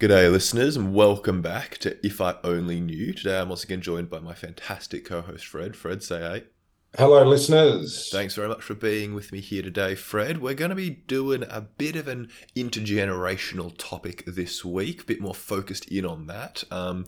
G'day, listeners, and welcome back to If I Only Knew. Today I'm once again joined by my fantastic co host, Fred. Fred, say hey. Hello, listeners. Thanks very much for being with me here today, Fred. We're going to be doing a bit of an intergenerational topic this week, a bit more focused in on that, um,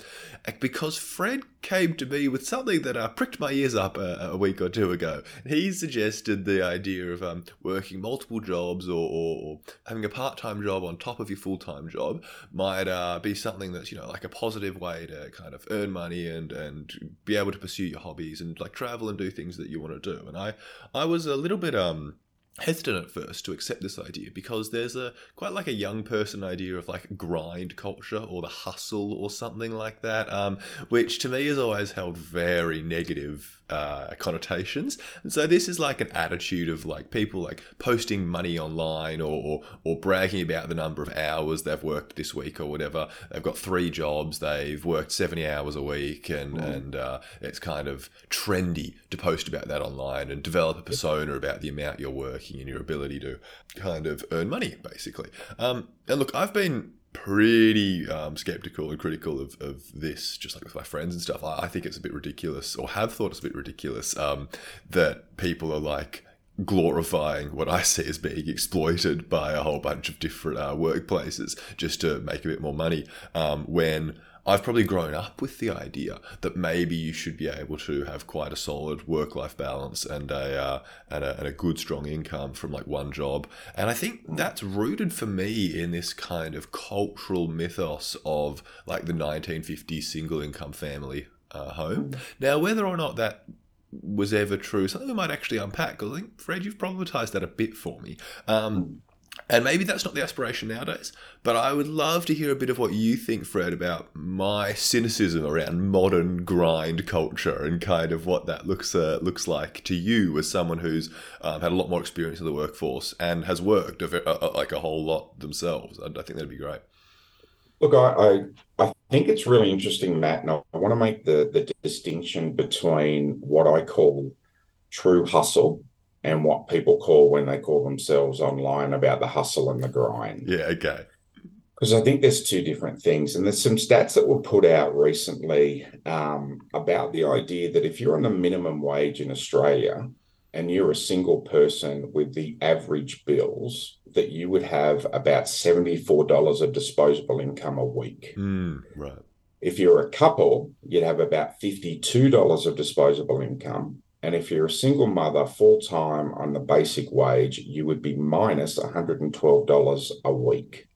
because Fred came to me with something that uh, pricked my ears up a, a, week or two ago. He suggested the idea of um, working multiple jobs or, or, or having a part-time job on top of your full-time job might uh, be something that's you know like a positive way to kind of earn money and and be able to pursue your hobbies and like travel and do things that you want to do. And I I was a little bit um hesitant at first to accept this idea because there's a quite like a young person idea of like grind culture or the hustle or something like that um, which to me has always held very negative uh, connotations. And so this is like an attitude of like people like posting money online or, or, or bragging about the number of hours they've worked this week or whatever. They've got three jobs, they've worked 70 hours a week, and, mm. and uh, it's kind of trendy to post about that online and develop a persona about the amount you're working and your ability to kind of earn money, basically. Um, and look, I've been pretty um, skeptical and critical of, of this, just like with my friends and stuff. I, I think it's a bit ridiculous, or have thought it's a bit ridiculous, um, that people are like glorifying what I see as being exploited by a whole bunch of different uh, workplaces just to make a bit more money. Um, when I've probably grown up with the idea that maybe you should be able to have quite a solid work-life balance and a, uh, and a and a good strong income from like one job, and I think that's rooted for me in this kind of cultural mythos of like the 1950s single income family uh, home. Now, whether or not that was ever true, something we might actually unpack. Because I think Fred, you've problematized that a bit for me. Um, and maybe that's not the aspiration nowadays, but I would love to hear a bit of what you think, Fred, about my cynicism around modern grind culture and kind of what that looks uh, looks like to you as someone who's um, had a lot more experience in the workforce and has worked a, a, like a whole lot themselves. I, I think that'd be great. Look, I, I, I think it's really interesting, Matt, and I want to make the the distinction between what I call true hustle and what people call when they call themselves online about the hustle and the grind. Yeah, okay. Because I think there's two different things. And there's some stats that were put out recently um, about the idea that if you're on the minimum wage in Australia and you're a single person with the average bills, that you would have about $74 of disposable income a week. Mm, right. If you're a couple, you'd have about $52 of disposable income and if you're a single mother full time on the basic wage, you would be minus $112 a week.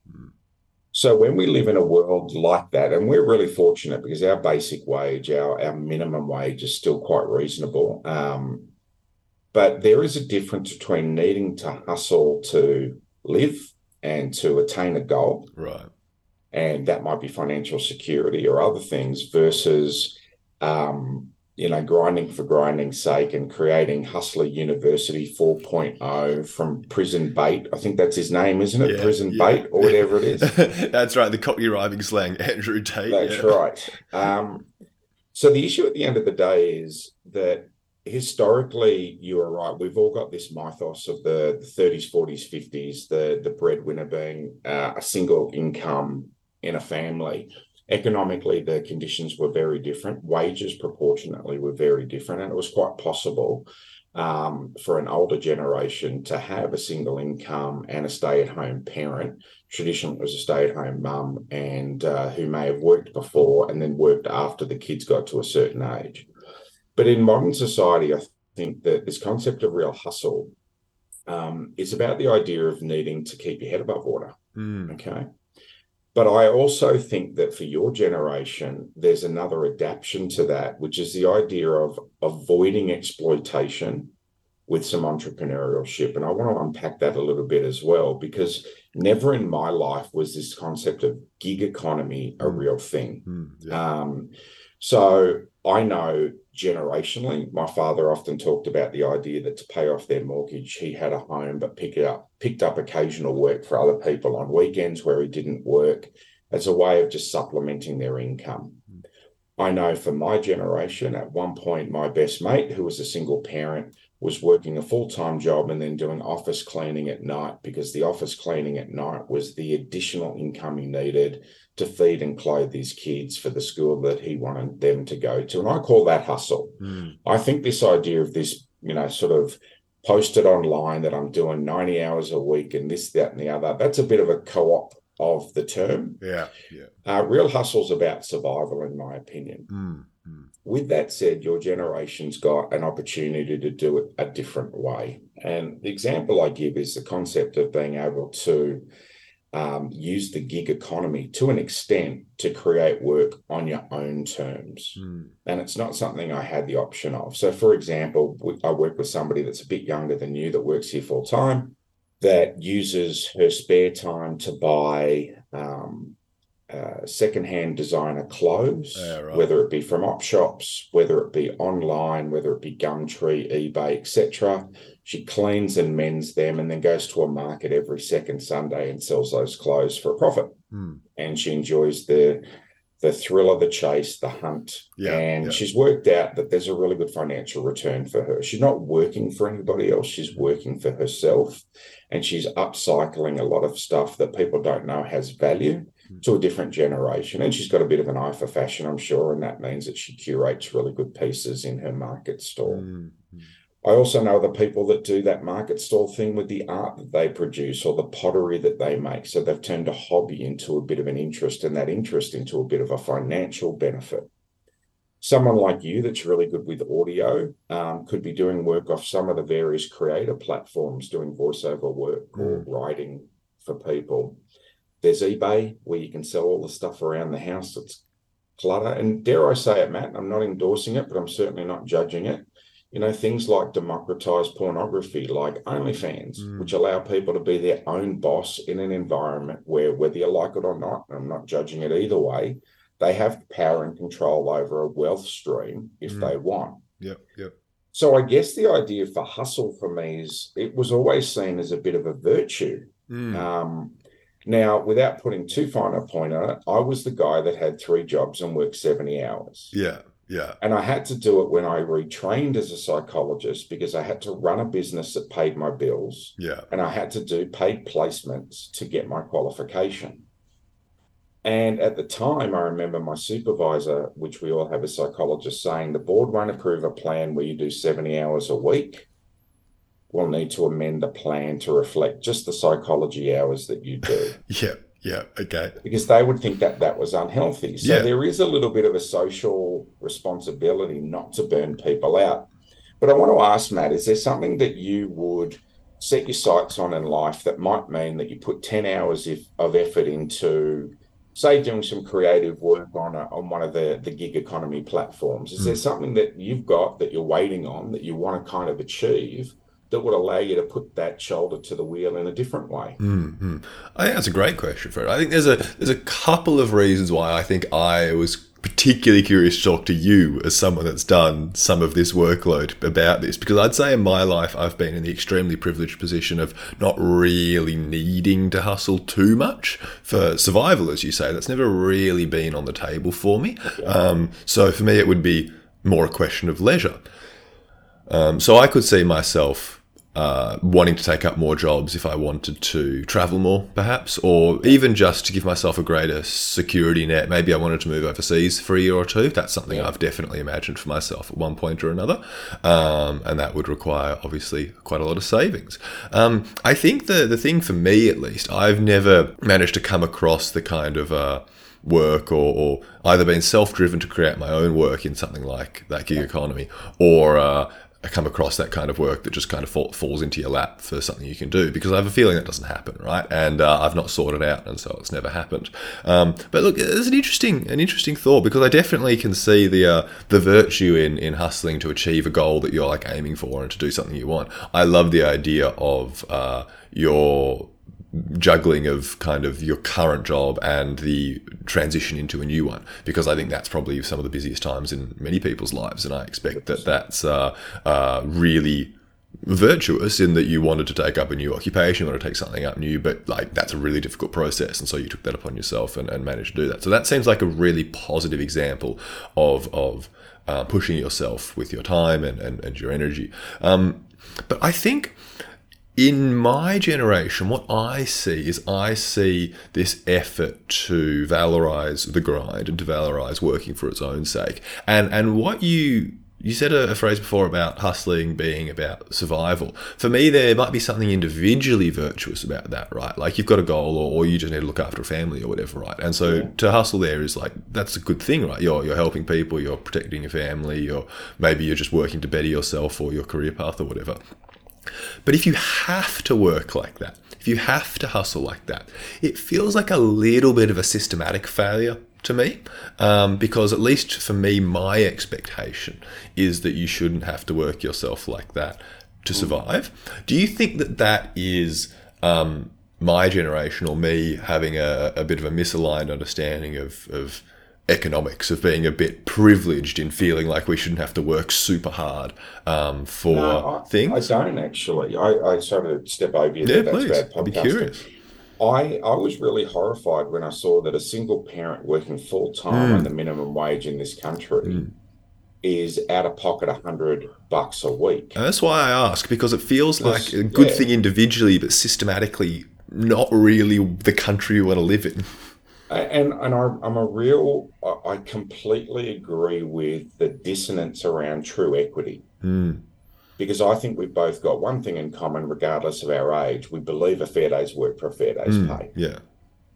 So when we live in a world like that, and we're really fortunate because our basic wage, our, our minimum wage is still quite reasonable. Um, but there is a difference between needing to hustle to live and to attain a goal. Right. And that might be financial security or other things versus um, you know, grinding for grinding's sake and creating Hustler University 4.0 from Prison Bait. I think that's his name, isn't it? Yeah, Prison yeah. Bait or whatever it is. that's right. The Cockney rhyming slang, Andrew Tate. That's yeah. right. Um, so the issue at the end of the day is that historically, you are right. We've all got this mythos of the, the 30s, 40s, 50s, the, the breadwinner being uh, a single income in a family economically the conditions were very different. Wages proportionately were very different and it was quite possible um, for an older generation to have a single income and a stay-at-home parent. Traditionally it was a stay-at-home mum and uh, who may have worked before and then worked after the kids got to a certain age. But in modern society i think that this concept of real hustle um, is about the idea of needing to keep your head above water. Mm. okay but I also think that for your generation, there's another adaptation to that, which is the idea of avoiding exploitation with some entrepreneurship. And I want to unpack that a little bit as well, because never in my life was this concept of gig economy a real thing. Mm, yeah. um, so I know generationally, my father often talked about the idea that to pay off their mortgage, he had a home, but picked up picked up occasional work for other people on weekends where he didn't work as a way of just supplementing their income. I know for my generation, at one point, my best mate, who was a single parent, was working a full time job and then doing office cleaning at night because the office cleaning at night was the additional income he needed to feed and clothe his kids for the school that he wanted them to go to. And I call that hustle. Mm. I think this idea of this, you know, sort of posted online that I'm doing 90 hours a week and this, that, and the other, that's a bit of a co op of the term. Yeah. Yeah. Uh, real hustle's about survival, in my opinion. Mm. Mm. With that said, your generation's got an opportunity to do it a different way. And the example I give is the concept of being able to um, use the gig economy to an extent to create work on your own terms. Mm. And it's not something I had the option of. So, for example, I work with somebody that's a bit younger than you that works here full time that uses her spare time to buy um, uh, secondhand designer clothes, Yeah, right. whether it be from op shops, whether it be online, whether it be Gumtree, eBay, etc. She cleans and mends them, and then goes to a market every second Sunday and sells those clothes for a profit. Mm. And she enjoys the the thrill of the chase, the hunt, Yeah, and yeah. she's worked out that there's a really good financial return for her. She's not working for anybody else; she's working for herself, and she's upcycling a lot of stuff that people don't know has value to a different generation. And she's got a bit of an eye for fashion, I'm sure, and that means that she curates really good pieces in her market store. Mm. Mm. I also know the people that do that market stall thing with the art that they produce or the pottery that they make. So they've turned a hobby into a bit of an interest and that interest into a bit of a financial benefit. Someone like you that's really good with audio um, could be doing work off some of the various creator platforms, doing voiceover work or writing for people. There's eBay where you can sell all the stuff around the house that's clutter. And dare I say it, Matt, I'm not endorsing it, but I'm certainly not judging it you know, things like democratized pornography, like OnlyFans, Mm. which allow people to be their own boss in an environment where, whether you like it or not, and I'm not judging it either way, they have power and control over a wealth stream if Mm. they want. Yep. Yep. So I guess the idea for hustle for me is it was always seen as a bit of a virtue. Mm. Um, now, without putting too fine a point on it, I was the guy that had three jobs and worked 70 hours. yeah. Yeah. And I had to do it when I retrained as a psychologist because I had to run a business that paid my bills Yeah. and I had to do paid placements to get my qualification. And at the time, I remember my supervisor, which we all have as psychologists, saying the board won't approve a plan where you do 70 hours a week. We'll need to amend the plan to reflect just the psychology hours that you do Yeah. Yeah. Okay. because they would think that that was unhealthy. So Yeah. there is a little bit of a social responsibility not to burn people out. But I want to ask Matt, is there something that you would set your sights on in life that might mean that you put 10 hours of, of effort into say doing some creative work on a, on one of the the gig economy platforms is hmm. there something that you've got that you're waiting on that you want to kind of achieve that would allow you to put that shoulder to the wheel in a different way hmm I think that's a great question, Fred. I think there's a there's a couple of reasons why I think I was particularly curious to talk to you as someone that's done some of this workload about this because I'd say in my life I've been in the extremely privileged position of not really needing to hustle too much for survival, as you say. That's never really been on the table for me. Um, so for me, it would be more a question of leisure. Um, so I could see myself uh, wanting to take up more jobs if I wanted to travel more, perhaps, or even just to give myself a greater security net. Maybe I wanted to move overseas for a year or two. That's something I've definitely imagined for myself at one point or another, um, and that would require obviously quite a lot of savings. Um, I think the the thing for me, at least, I've never managed to come across the kind of uh, work or, or either been self-driven to create my own work in something like that gig economy or uh, come across that kind of work that just kind of fall, falls into your lap for something you can do because I have a feeling that doesn't happen, right? And uh, I've not sorted out, and so it's never happened. Um, but look, it's an interesting, an interesting thought because I definitely can see the uh, the virtue in in hustling to achieve a goal that you're like aiming for and to do something you want. I love the idea of uh, your juggling of kind of your current job and the transition into a new one because I think that's probably some of the busiest times in many people's lives and I expect that that's uh, uh, really virtuous in that you wanted to take up a new occupation, you want to take something up new, but like that's a really difficult process, and so you took that upon yourself and, and managed to do that. So that seems like a really positive example of of uh, pushing yourself with your time and and, and your energy. Um, But I think in my generation, what I see is I see this effort to valorize the grind and to valorize working for its own sake. And and what you you said a, a, phrase before about hustling being about survival. For me, there might be something individually virtuous about that, right? Like you've got a goal, or, or you just need to look after a family or whatever, right? And so yeah. to hustle there is like that's a good thing, right? You're you're helping people, you're protecting your family, or maybe you're just working to better yourself or your career path or whatever. But if you have to work like that, if you have to hustle like that, it feels like a little bit of a systematic failure to me um, because at least for me my expectation is that you shouldn't have to work yourself like that to survive. Do you think that that is um, my generation or me having a, a, bit of a misaligned understanding of, of economics of being a bit privileged in feeling like we shouldn't have to work super hard um, for no, I, things i don't actually i, I sort of step over you yeah please i'd be curious I, I was really horrified when I saw that a single parent working full time mm. on the minimum wage in this country mm. is out of pocket a hundred bucks a week. And that's why I ask because it feels like a good yeah. thing individually, but systematically not really the country you want to live in. And and I, I'm a real. I completely agree with the dissonance around true equity. Mm because I think we've both got one thing in common, regardless of our age. We believe a fair day's work for a fair day's mm, pay. Yeah.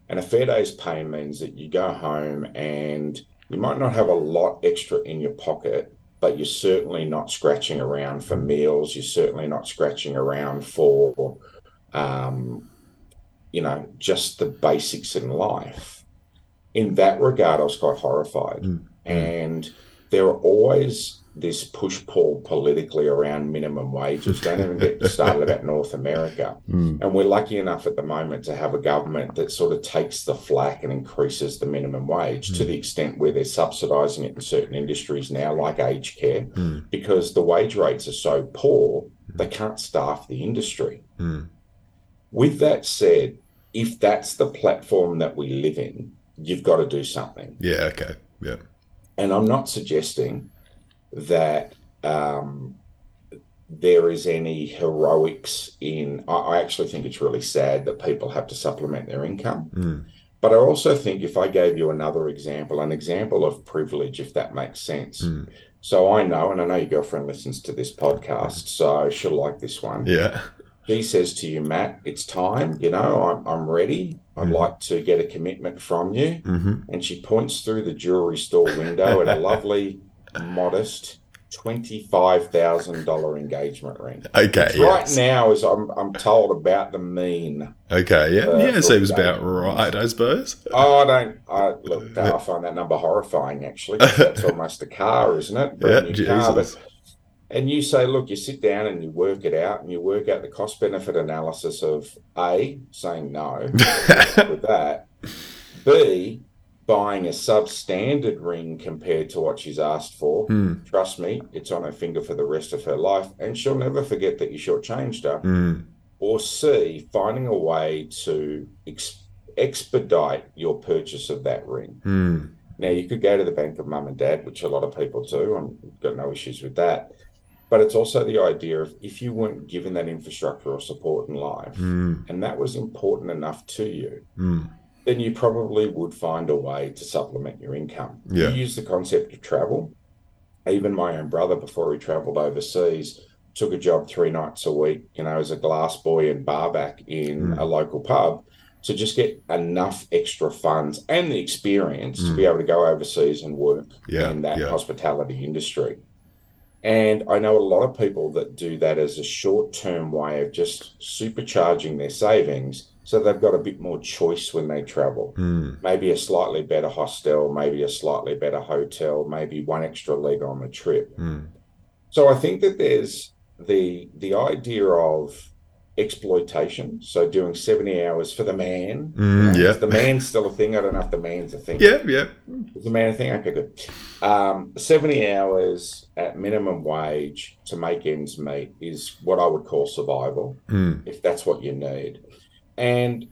And a fair day's pay means that you go home and you might not have a lot extra in your pocket, but you're certainly not scratching around for meals. You're certainly not scratching around for, um, you know, just the basics in life. In that regard, I was quite horrified. Mm. And there are always this push pull politically around minimum wages. Don't even get started about North America. Mm. And we're lucky enough at the moment to have a government that sort of takes the flack and increases the minimum wage mm. to the extent where they're subsidising it in certain industries now, like aged care, mm. because the wage rates are so poor, they can't staff the industry. Hmm. With that said, if that's the platform that we live in, you've got to do something. Yeah, okay. Yeah. And I'm not suggesting that um, there is any heroics in. I, I, actually think it's really sad that people have to supplement their income. Mm. But I also think if I gave you another example, an example of privilege, if that makes sense. Mm. So I know, and I know your girlfriend listens to this podcast, so she'll like this one. Yeah. She says to you, Matt, it's time. You know, I'm, I'm ready. I'd mm. like to get a commitment from you. Mm-hmm. And she points through the jewelry store window at a lovely modest twenty-five thousand dollar engagement ring. Okay, yes. right now, as I'm, I'm told about the mean. Okay, yeah, uh, yeah, seems about right, I suppose. Oh, I don't. I look, I find that number horrifying. Actually, that's almost a car, isn't it? Brand yeah, car, but, and you say, look, you sit down and you work it out, and you work out the cost benefit analysis of a saying no with that, b buying a substandard ring compared to what she's asked for, mm. trust me, it's on her finger for the rest of her life, and she'll never forget that you shortchanged her. Mm. Or C, finding a way to ex- expedite your purchase of that ring. Mm. Now, you could go to the bank of mum and dad, which a lot of people do. I've got no issues with that. But it's also the idea of if you weren't given that infrastructure or support in life, hmm. and that was important enough to you, hmm then you probably would find a way to supplement your income. Yeah. You use the concept of travel. Even my own brother, before he traveled overseas, took a job three nights a week, you know, as a glass boy and barback in mm. a local pub to just get enough extra funds and the experience mm. to be hmm. able to go overseas and work yeah, in that yeah. hospitality industry. And I know a lot of people that do that as a short term way of just supercharging their savings so they've got a bit more choice when they travel. Mm. Maybe a slightly better hostel, maybe a slightly better hotel, maybe one extra leg on the trip. Mm. So I think that there's the the idea of exploitation. So doing 70 hours for the man. Mm, yeah. Is the man's still a thing? I don't know if the man's a thing. Yeah, yeah. Is the man a thing? Okay, good. Um, 70 hours at minimum wage to make ends meet is what I would call survival, mm. if that's what you need. And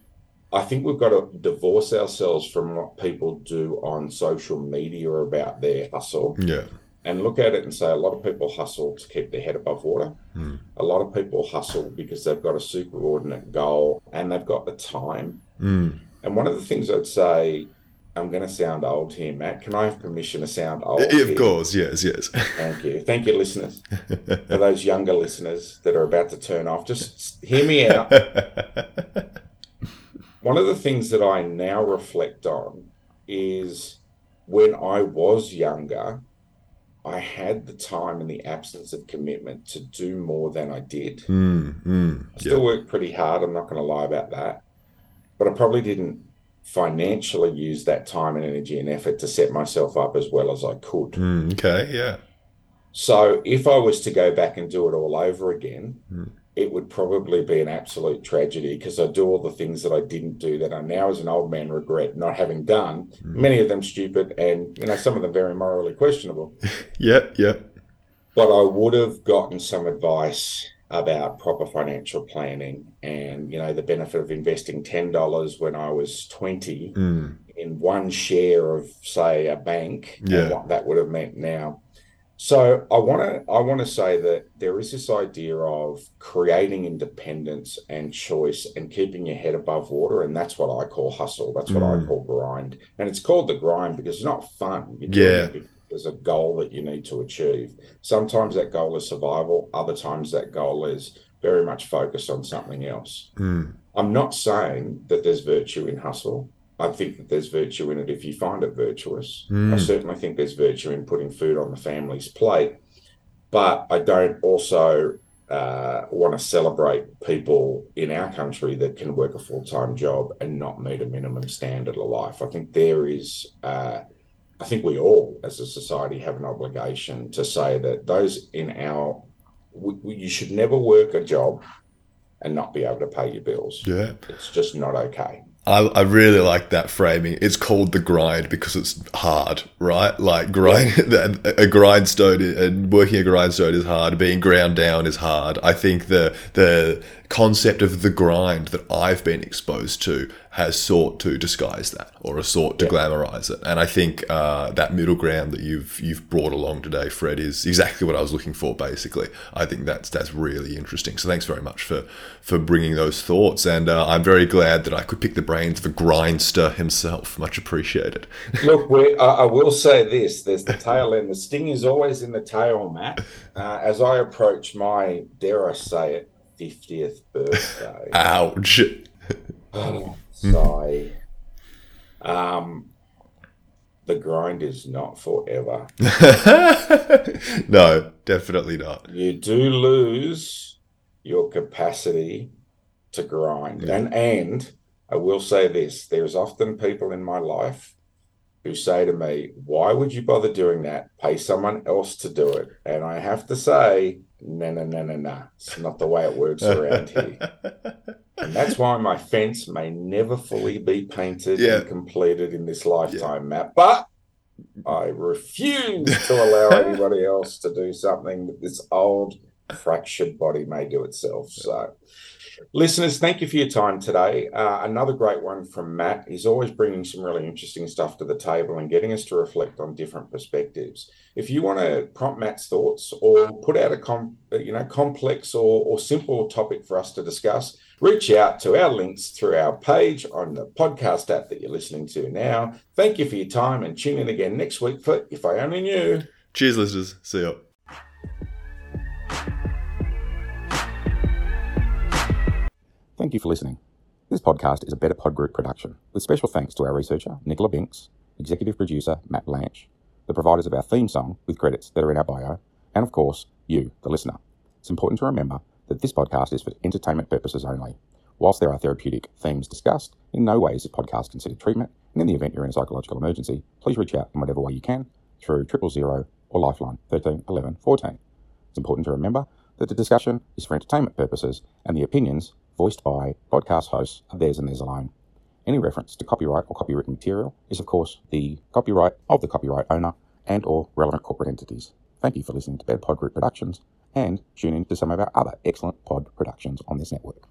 I think we've got to divorce ourselves from what people do on social media about their hustle. Yeah. And look at it and say a lot of people hustle to keep their head above water. Mm. A lot of people hustle because they've got a superordinate goal and they've got the time. Mm. And one of the things I'd say, I'm going to sound old here, Matt. Can I have permission to sound old? Of here? course, yes, yes. Thank you. Thank you, listeners. For those younger listeners that are about to turn off, just hear me out. One of the things that I now reflect on is when I was younger, I had the time and the absence of commitment to do more than I did. mm, mm, I still yeah. worked pretty hard. I'm not going to lie about that. But I probably didn't financially use that time and energy and effort to set myself up as well as I could. Mm, okay, yeah. So if I was to go back and do it all over again, Hmm. It would probably be an absolute tragedy because I do all the things that I didn't do that I now, as an old man, regret not having done. Hmm. Many of them stupid, and you know some of them very morally questionable. Yep, yep. But I would have gotten some advice about proper financial planning and you know the benefit of investing ten dollars when I was twenty Mm, in one share of say a bank Yeah. and what that would have meant now so i want to i want to say that there is this idea of creating independence and choice and keeping your head above water and that's what i call hustle. That's what Mm. i call grind. And it's called the grind because it's not fun. Yeah. it there's a goal that you need to achieve. Sometimes that goal is survival. Other times that goal is very much focused on something else. Mm, I'm not saying that there's virtue in hustle. I think that there's virtue in it if you find it virtuous. I Mm. certainly think there's virtue in putting food on the family's plate, but I don't also uh, want to celebrate people in our country that can work a full time job and not meet a minimum standard of life. I think there is. Uh, I think we all, as a society, have an obligation to say that those in our, we, we- you should never work a job and not be able to pay your bills. yeah. It's just not okay. I, I really like that framing. It's called the grind because it's hard, right? Like grind, a grindstone and working a grindstone is hard. Being ground down is hard. I think the the concept of the grind that I've been exposed to has sought to disguise that or has sought to Yeah. glamorize it. And I think uh, that middle ground that you've you've brought along today, Fred, is exactly what I was looking for. Basically, I think that's that's really interesting. So thanks very much for for bringing those thoughts, and uh, I'm very glad that I could pick the brains of a grindster himself. Much appreciated. Look, we, I, I will say this: there's the tail end. The sting is always in the tail, Matt. Uh, as I approach my, dare I say it, fiftieth birthday. Ouch. Oh, sigh. Um, the grind is not forever. no, definitely not. You do lose your capacity to grind, Yeah. and and I will say this: there's often people in my life who say to me, "Why would you bother doing that? Pay someone else to do it." And I have to say, "No, no, no, no, no. It's not the way it works around here." And that's why my fence may never fully be painted Yeah. and completed in this lifetime, Matt. But I refuse to allow anybody else to do something that this old fractured body may do itself. So, listeners, thank you for your time today. Uh, another great one from Matt. He's always bringing some really interesting stuff to the table and getting us to reflect on different perspectives. If you want to prompt Matt's thoughts or put out a com- you know complex or, or simple topic for us to discuss, reach out to our links through our page on the podcast app that you're listening to now. Thank you for your time and tune in again next week for If I Only Knew. Cheers, listeners. See ya. Thank you for listening. This podcast is a Better Pod Group production, with special thanks to our researcher, Nicola Binks, executive producer, Matt Blanche, the providers of our theme song, with credits that are in our bio, and of course, you, the listener. It's important to remember that this podcast is for entertainment purposes only. Whilst there are therapeutic themes discussed, in no way is this podcast considered treatment, and in the event you're in a psychological emergency, please reach out in whatever way you can through triple zero or Lifeline 13 11 14. It's important to remember that the discussion is for entertainment purposes and the opinions voiced by podcast hosts of theirs and theirs alone. Any reference to copyright or copywritten material is of course the copyright of the copyright owner and or relevant corporate entities. Thank you for listening to Bed Pod Group Productions and tune in to some of our other excellent pod productions on this network.